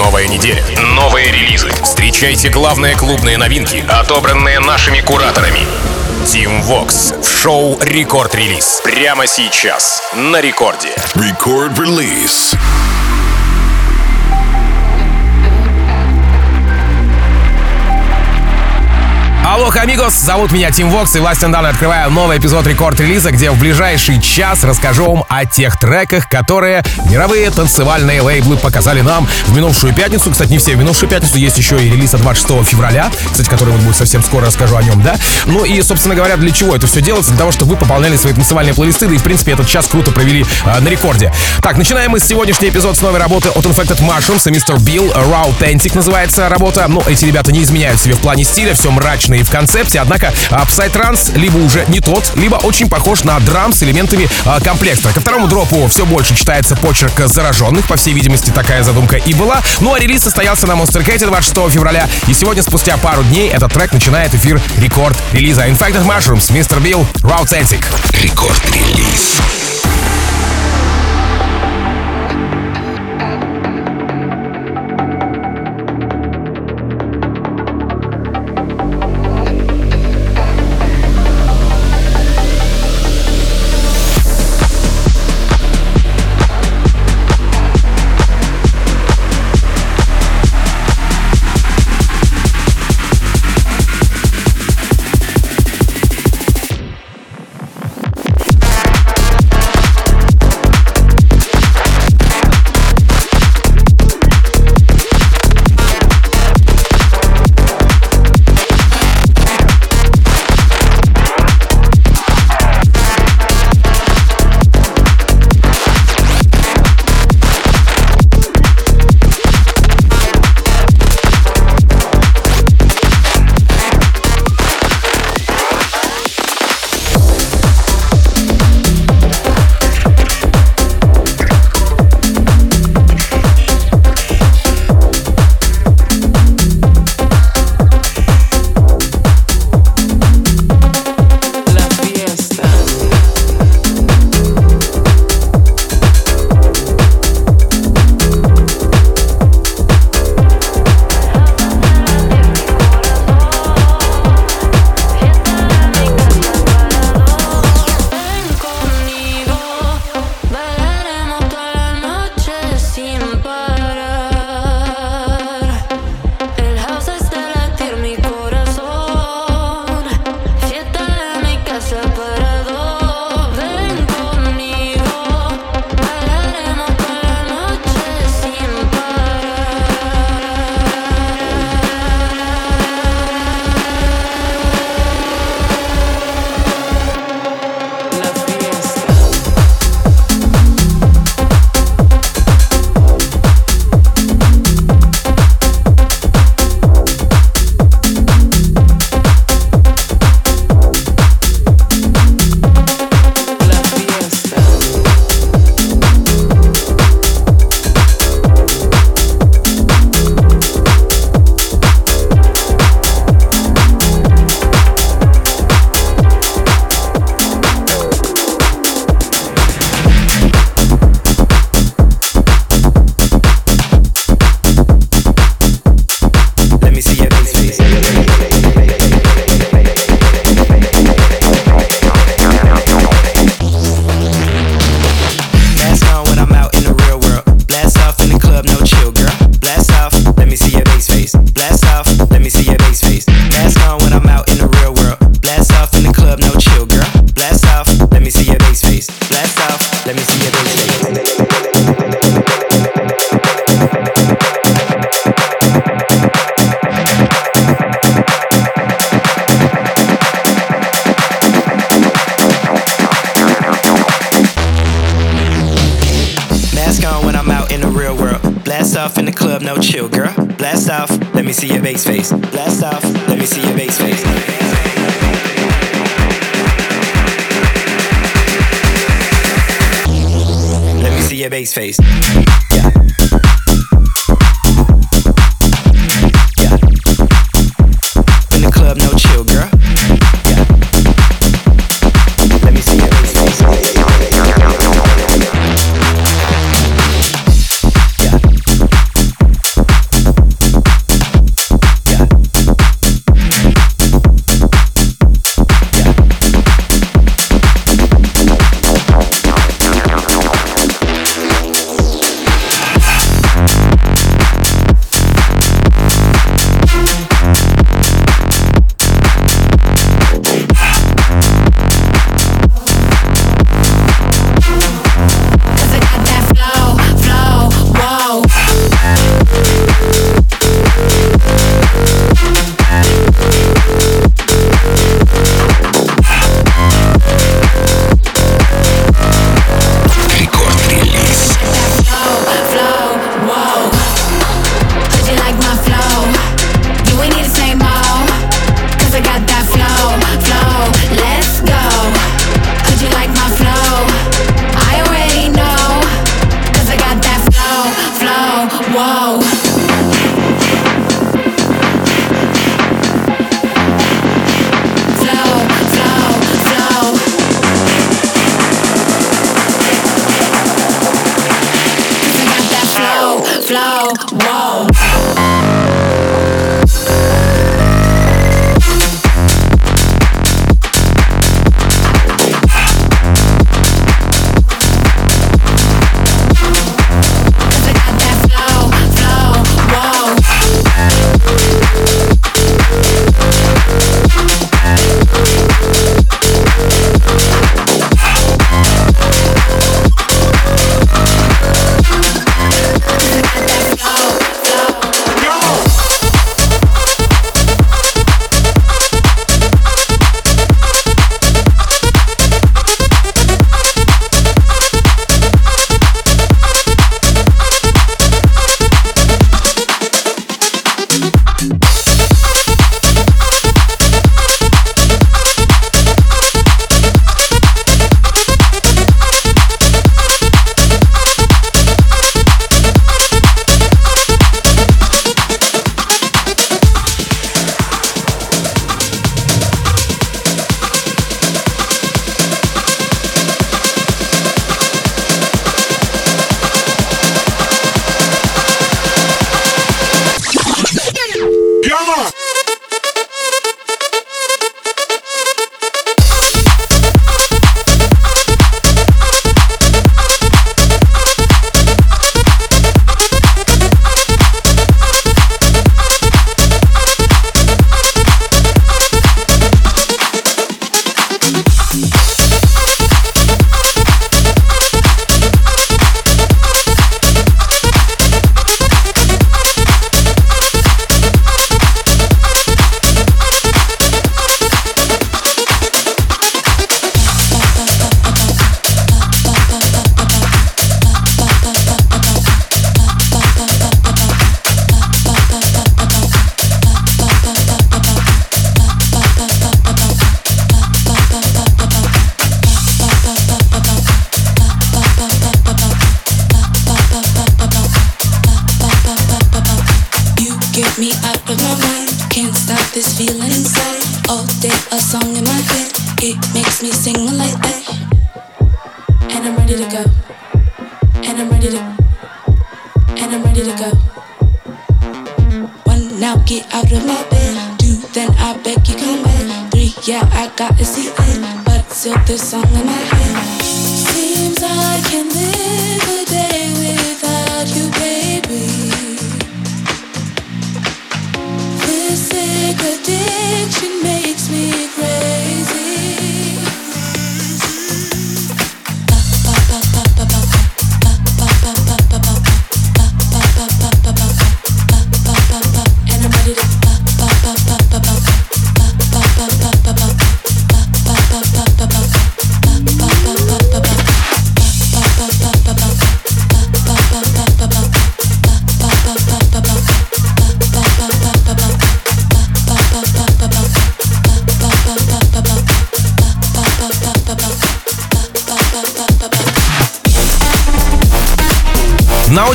Новая неделя, новые релизы. Встречайте главные клубные новинки, отобранные нашими кураторами. Team Vox в шоу Рекорд Релиз. Прямо сейчас на рекорде. Record Алло, амигос, зовут меня Тим Вокс, и власть Даны открываю новый эпизод рекорд-релиза, где в ближайший час расскажу вам о тех треках, которые мировые танцевальные лейблы показали нам в минувшую пятницу. Кстати, не все в минувшую пятницу, есть еще и релиз от 26 февраля, кстати, который вот будет совсем скоро, расскажу о нем, да? Ну и, собственно говоря, для чего это все делается? Для того, чтобы вы пополняли свои танцевальные плейлисты, да и, в принципе, этот час круто провели э, на рекорде. Так, начинаем мы с сегодняшний эпизод с новой работы от Infected Mushrooms и Mr. Bill, Raw Authentic называется работа. Ну, эти ребята не изменяют себе в плане стиля, все мрачно в концепте, однако Psytrance либо уже не тот, либо очень похож на драм с элементами а, комплекта. Ко второму дропу все больше читается почерк зараженных, по всей видимости, такая задумка и была. Ну а релиз состоялся на Monster Cat 26 февраля, и сегодня, спустя пару дней, этот трек начинает эфир рекорд релиза Infected Mushrooms, Mr. Bill, Raw Authentic. Рекорд-релиз. face.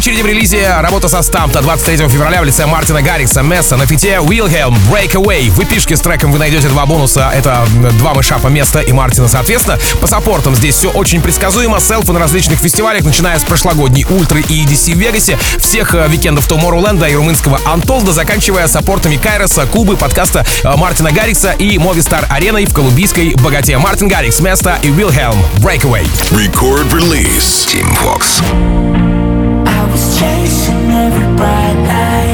Очереди в релизе работа со Стампта 23 февраля в лице Мартина Гаррикса Месса на фите Wilhelm Breakaway. В эпишке с треком вы найдете два бонуса. Это два мышапа Места и Мартина, соответственно. По саппортам здесь все очень предсказуемо. Селфы на различных фестивалях, начиная с прошлогодней Ультры и EDC в Вегасе, всех э, викендов Tomorrowland и румынского Антолда, заканчивая саппортами Кайроса, Кубы, подкаста э, Мартина Гаррикса и Movistar Ареной в колумбийской богате. Мартин Гаррикс, Места и Wilhelm Breakaway. Record release. Team Fox. Chasing every bright light,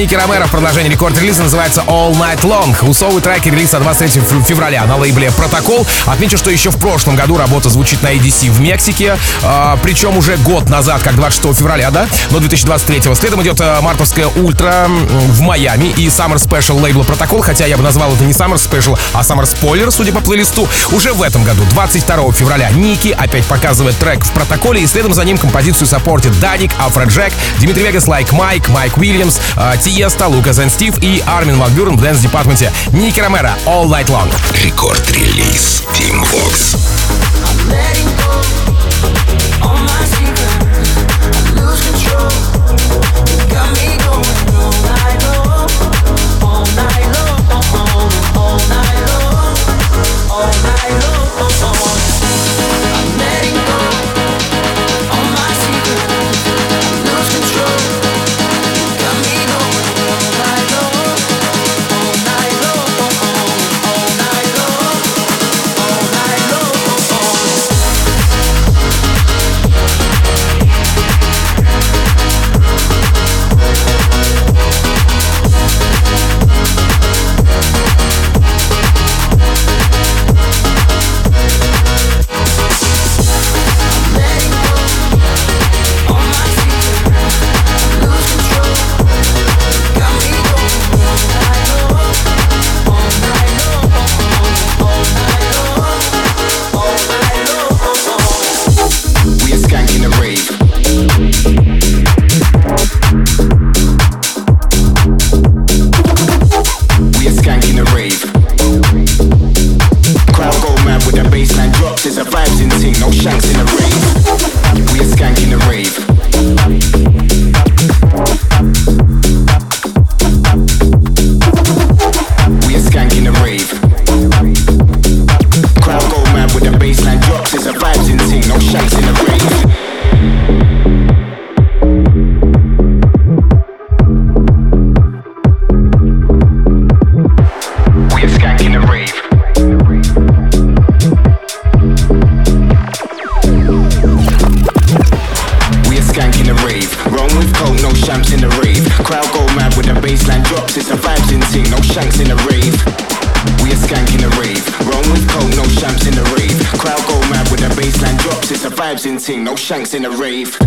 Nicky Romero в продолжении Record Release а называется All Night Long. Усовый трек релиза 23 фев- февраля на лейбле Протокол. Отмечу, что еще в прошлом году работа звучит на EDC в Мексике. а, причем уже год назад, как 26 февраля, да? Но 2023. Следом идет а, мартовская ультра в Майами и Summer Special лейбла Протокол. Хотя я бы назвал это не Summer Special, а Summer Spoiler, судя по плейлисту. Уже в этом году, 22 февраля, Nicky опять показывает трек в Протоколе. И следом за ним композицию саппортит Dannic, Afrojack, Dimitri Vegas, Like Mike, Mike Williams, а, Tiësto, Lucas and Steve и Armin van Buuren в Dance Department е. Nicky Romero, All Night Long. Рекорд-релиз Team Vox. All my secrets, I lose control. no shanks in the rave.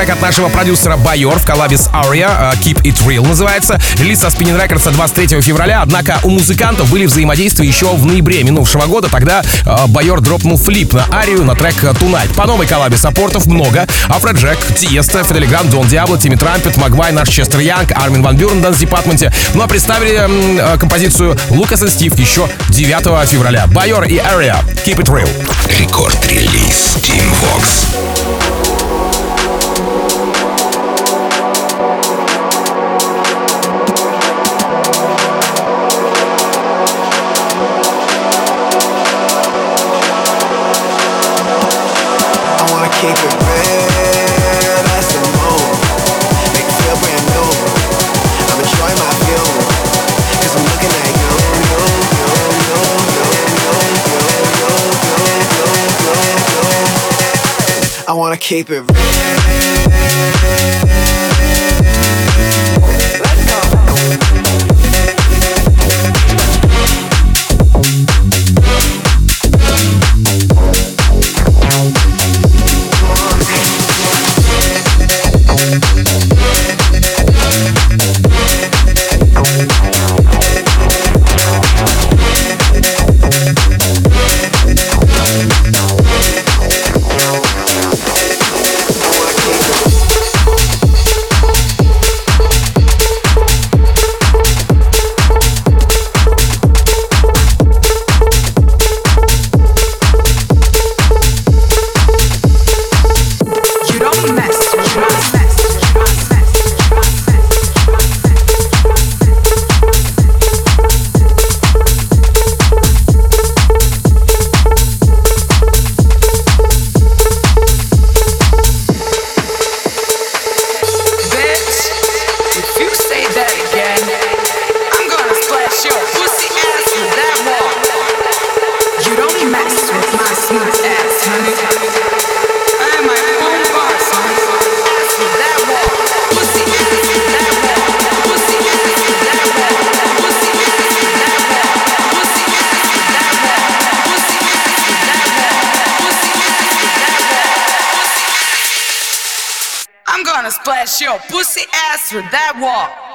Трек от нашего продюсера Байор в коллабе с Aria, э, Keep It Real называется. Релиз со Spinnin' Records 23 февраля, однако у музыкантов были взаимодействия еще в ноябре минувшего года. Тогда э, Байор дропнул флип на Арию на трек Tonight. По новой коллабе саппортов много. Afrojack, Tiësto, Fedde Le Grand, Don Diablo, Timmy Trumpet, MOGUAI, наш Chester Young, Armin van Buuren, Dance Department е. Ну а представили э, композицию Лукас и Стив еще 9 февраля. Байор и Ария, Keep It Real. Рекорд-релиз Team Vox. Keep it real, the. Make it feel brand new. I'm enjoying my I'm looking at you, you, you, you, you, you, you, you, you, you, you. I wanna keep it. With that wall.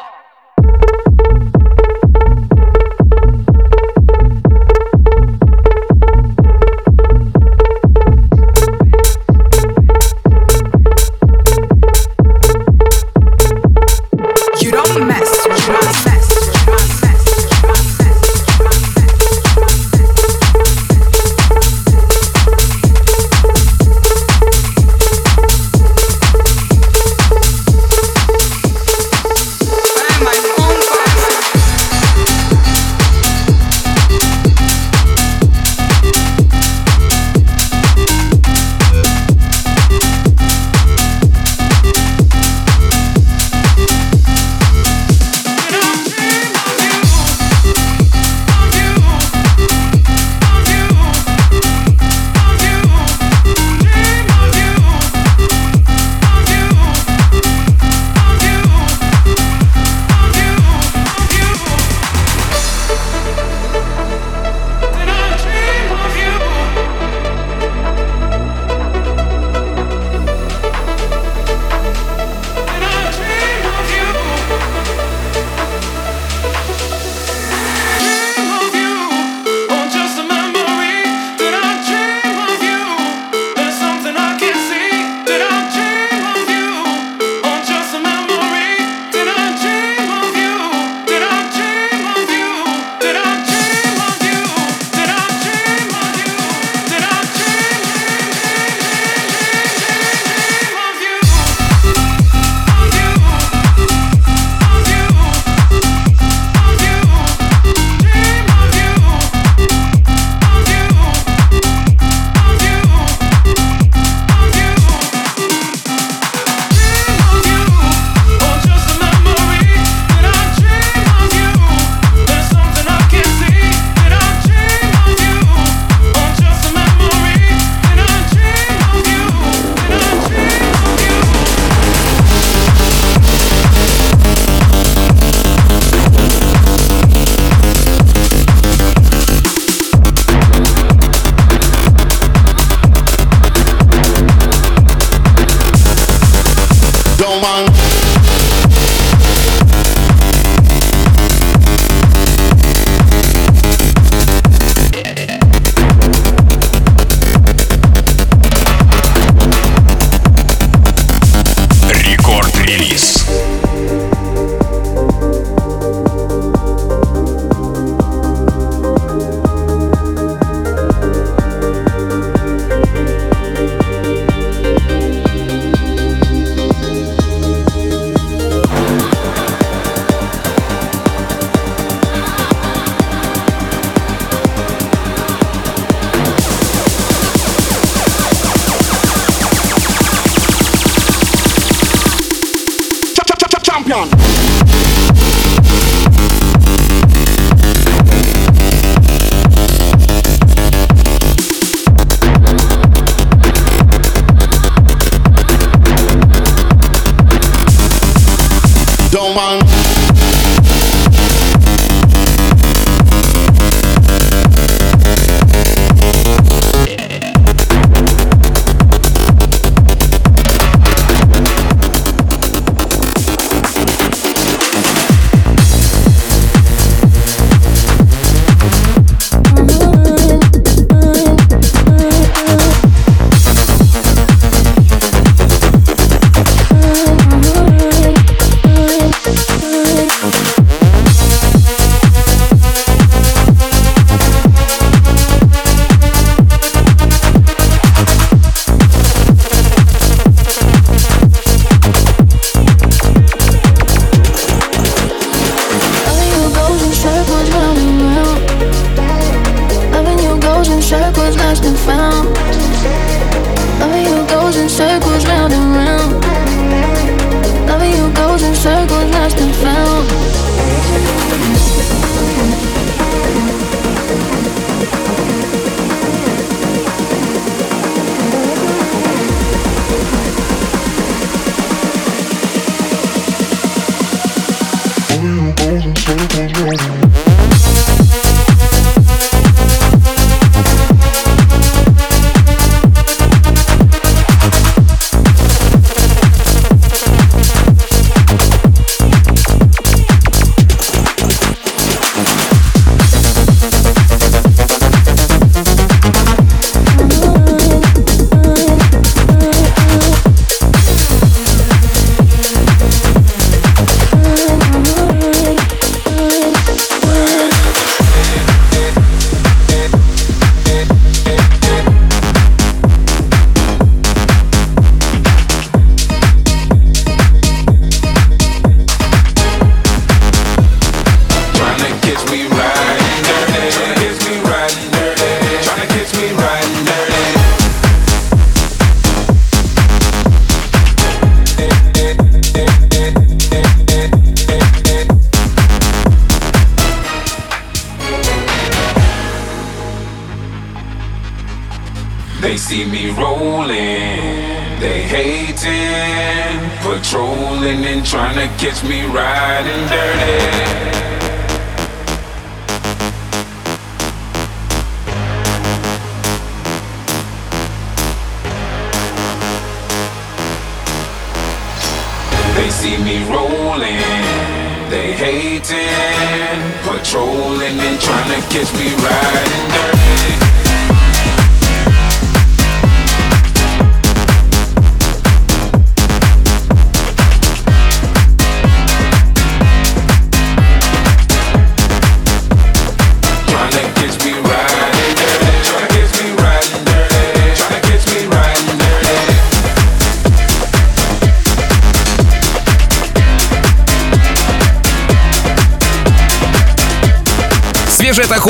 pan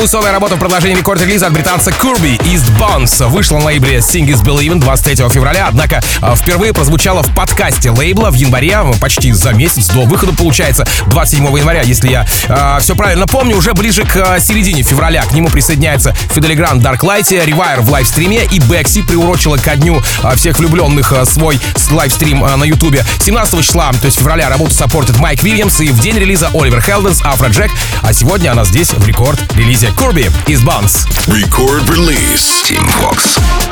Тахусовая работа в продолжении рекорд-релиза от британца Курби East Bones вышла на лейбле Sing is Believing 23 февраля, однако а, впервые прозвучала в подкасте лейбла в январе, м, почти за месяц до выхода, получается, 27 января, если я а, все правильно помню, уже ближе к а, середине февраля. К нему присоединяется Фиделигран Darklight, Rewire в лайвстриме и Бекси приурочила ко дню всех влюбленных свой лайвстрим на ютубе. 17 числа, то есть февраля, работу саппортит Майк Вильямс и в день релиза Оливер Хелденс, Афро Джек, а сегодня она здесь в рекорд-релизе Kirby из Bounce. Record Release. Team Fox.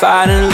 fighting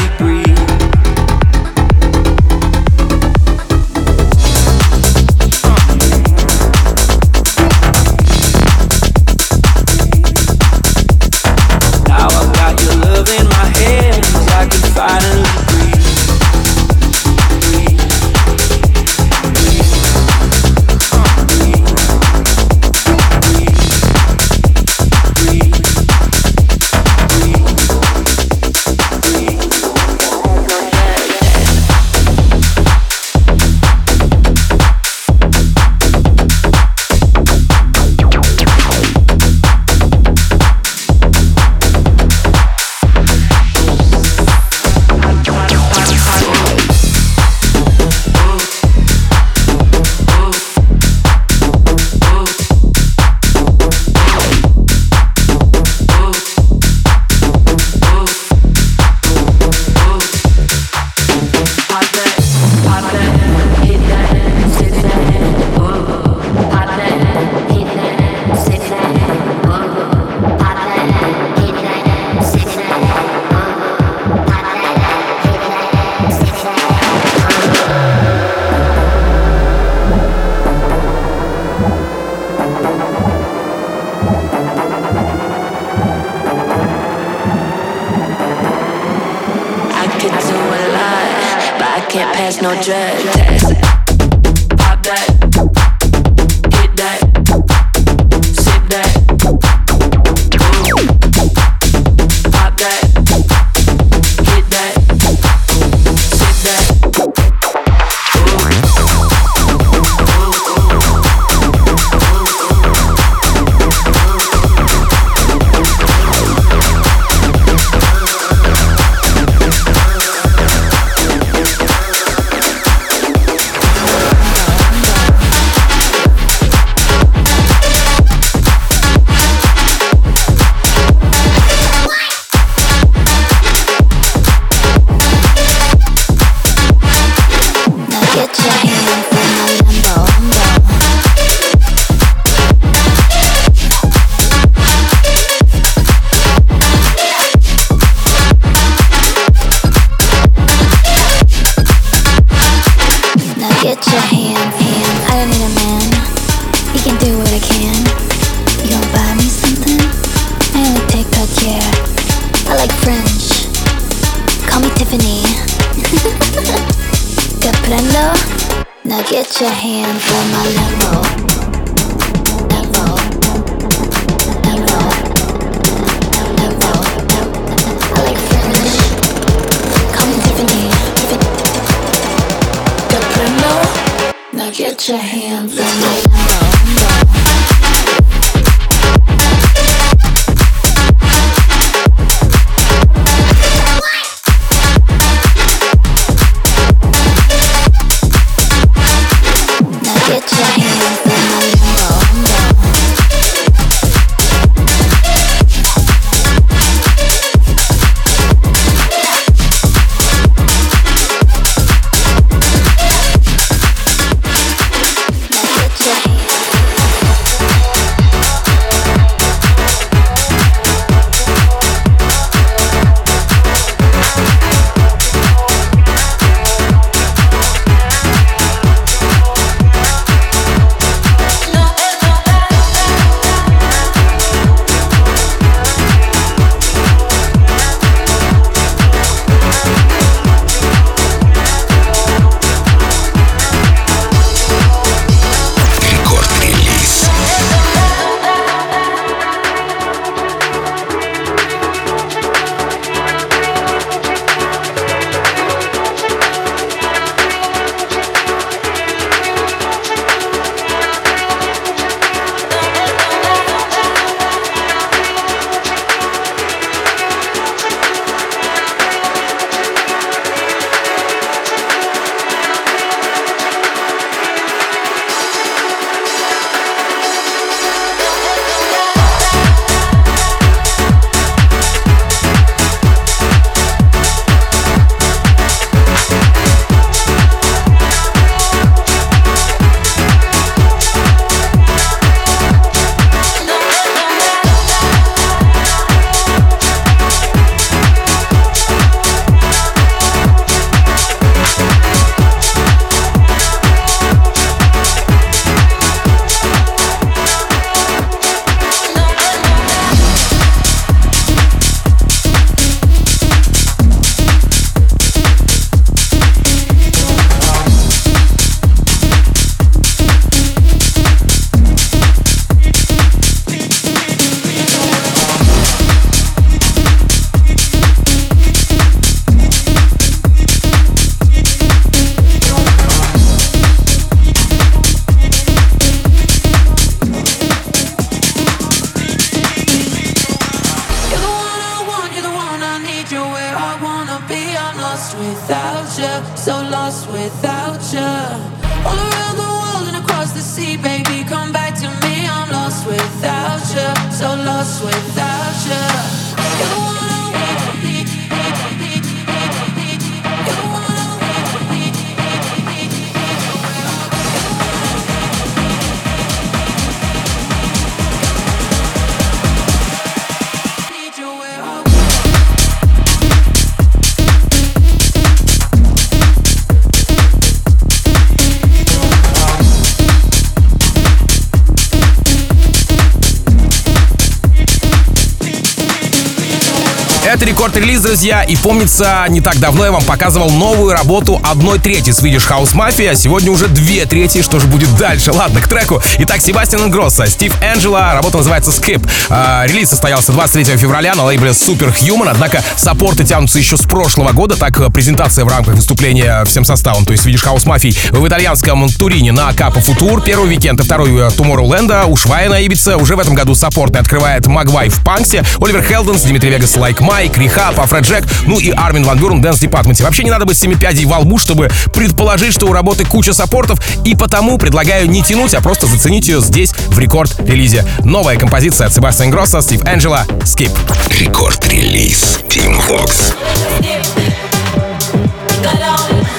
рекорд релиз, друзья. И помнится, не так давно я вам показывал новую работу одной трети Swedish House Mafia. Сегодня уже две трети. Что же будет дальше? Ладно, к треку. Итак, Себастьян Гросса, Стив Энджело. Работа называется Skip. А, релиз состоялся 23 февраля на лейбле Superhuman. Однако саппорты тянутся еще с прошлого года. Так, э, презентация в рамках выступления всем составом, то есть Swedish House Mafia в итальянском Турине на Капа Футур. Первый уикенд и второй Tomorrowland. У Швая на. Уже в этом году саппорты открывает Moguai в Punx е. Oliver Heldens, Dimitri Vegas, Like Mike, R3hab, Afrojack, ну и Armin van Buuren, Dance Department е. Вообще не надо быть семи пядей во лбу, чтобы предположить, что у работы куча саппортов, и потому предлагаю не тянуть, а просто заценить ее здесь, в рекорд-релизе. Новая композиция от Sebastian Ingrosso, Steve Angello, Skip. Рекорд-релиз Tim Vox. So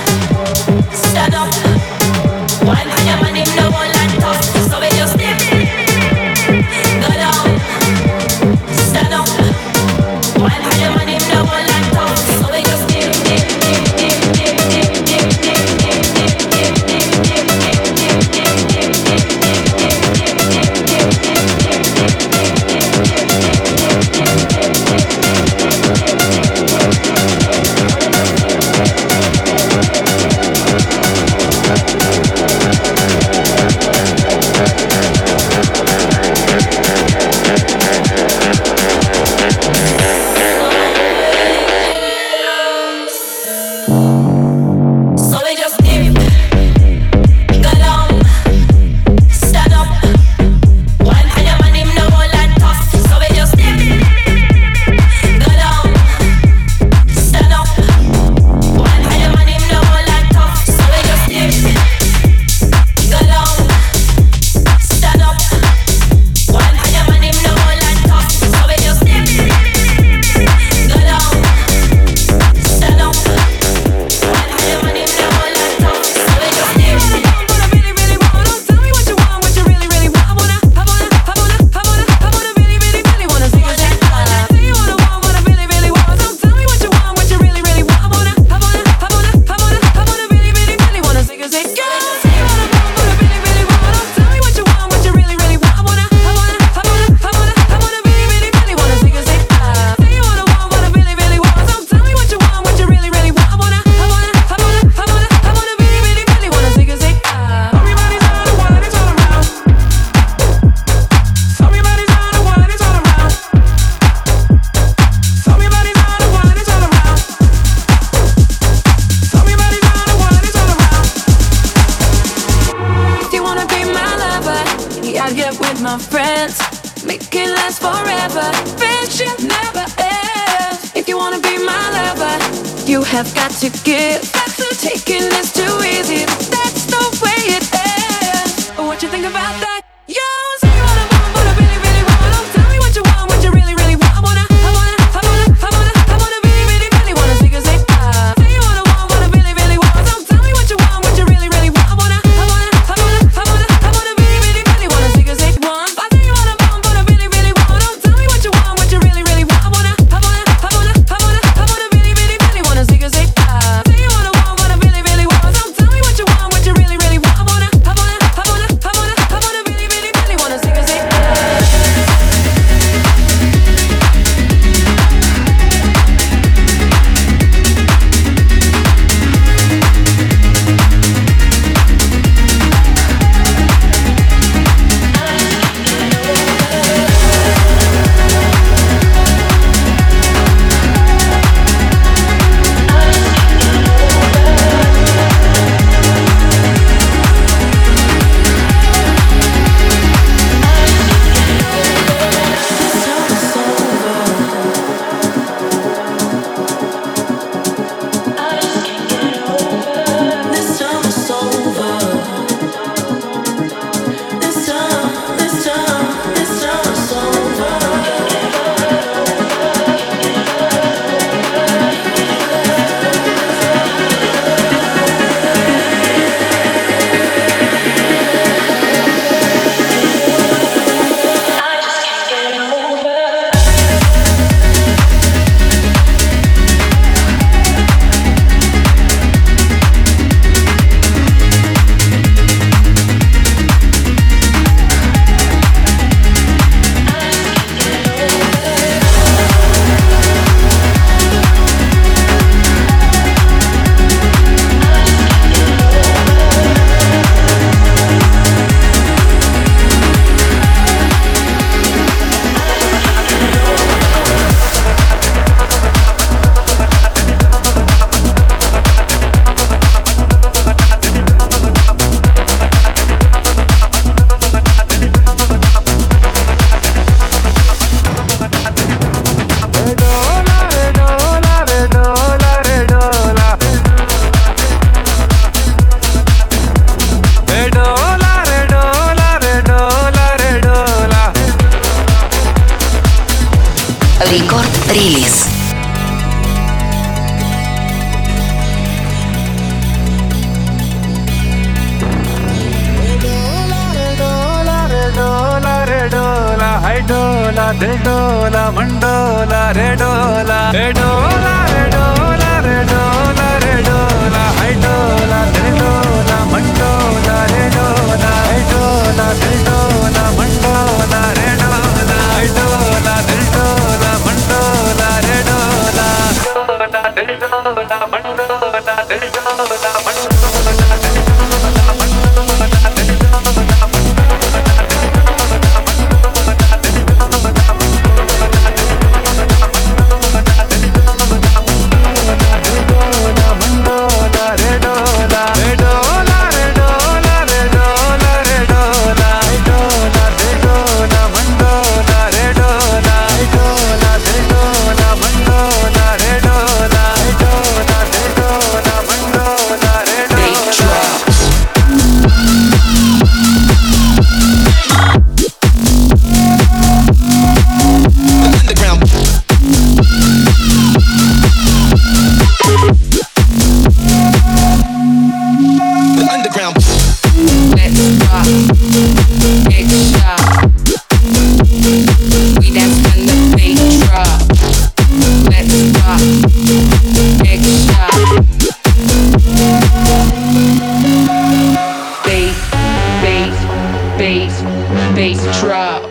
bass drop,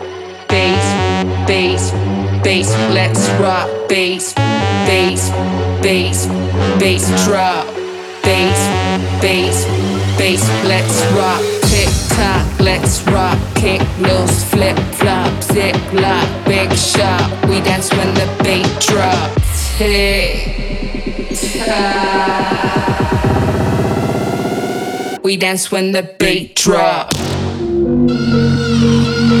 bass, bass, bass, let's rock, bass, bass, bass, bass drop, bass, bass, bass, let's rock, tick tock, let's rock, kick loose, flip flop, zip lock, big shot, we dance when the bass drops, tick tock. We dance when the beat drop.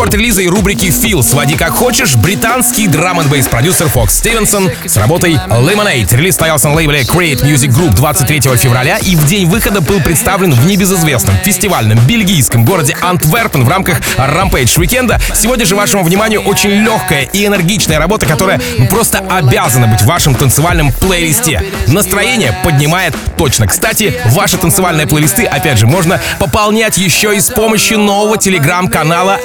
Продолжение рекорд-релиза и рубрики «Фил. Своди как хочешь» британский драм н продюсер Фокс Стивенсон с работой Lemonade. Релиз стоялся на лейбле Create Music Group 23 февраля и в день выхода был представлен в небезызвестном фестивальном бельгийском городе Антверпен в рамках Rampage Weekend. Сегодня же вашему вниманию очень легкая и энергичная работа, которая просто обязана быть в вашем танцевальном плейлисте. Настроение поднимает точно. Кстати, ваши танцевальные плейлисты, опять же, можно пополнять еще и с помощью нового телеграм-канала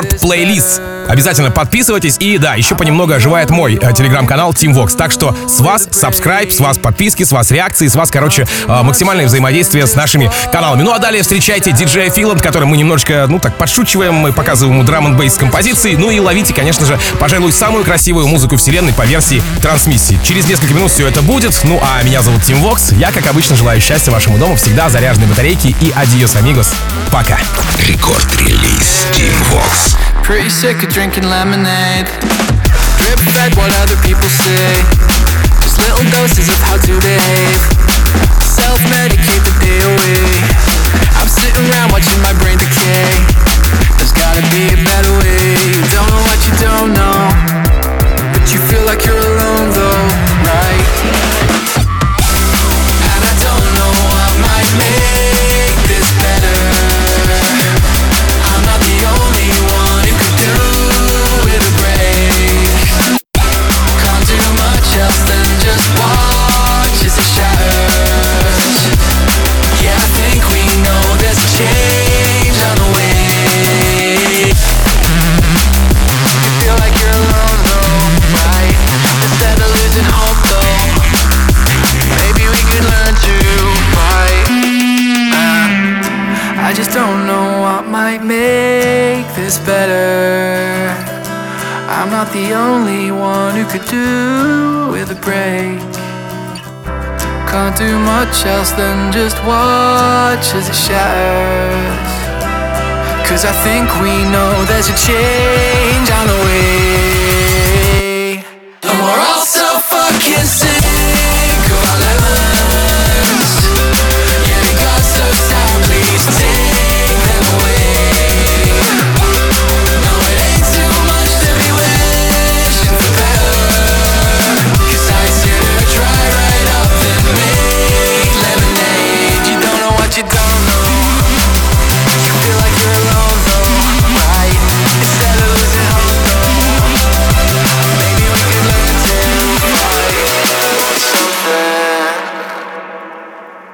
Рекорд Плейлист. Обязательно подписывайтесь. И да, еще понемногу оживает мой э, телеграм-канал Team Vox. Так что с вас subscribe, с вас подписки, с вас реакции, с вас, короче, э, максимальное взаимодействие с нашими каналами. Ну а далее встречайте диджея Филанд, которым мы немножечко, ну так, подшучиваем, мы показываем ему драм бейс композиции. Ну и ловите, конечно же, пожалуй, самую красивую музыку вселенной по версии трансмиссии. Через несколько минут все это будет. Ну а меня зовут Тим Вокс. Я, как обычно, желаю счастья вашему дому, всегда заряженной батарейки и адиос, амигос. Пока. Рекорд-релиз Team Vox. Pretty sick of drinking lemonade. Drip fed what other people say. Just little doses of how to behave. Self medicate the day away. I'm sitting around watching my brain decay. There's gotta be a better way. You don't know what you don't know. But you feel like you're the only one who could do with a break. Can't do much else than just watch as it shatters. Cause I think we know there's a change on the way. And we're all so fucking sick.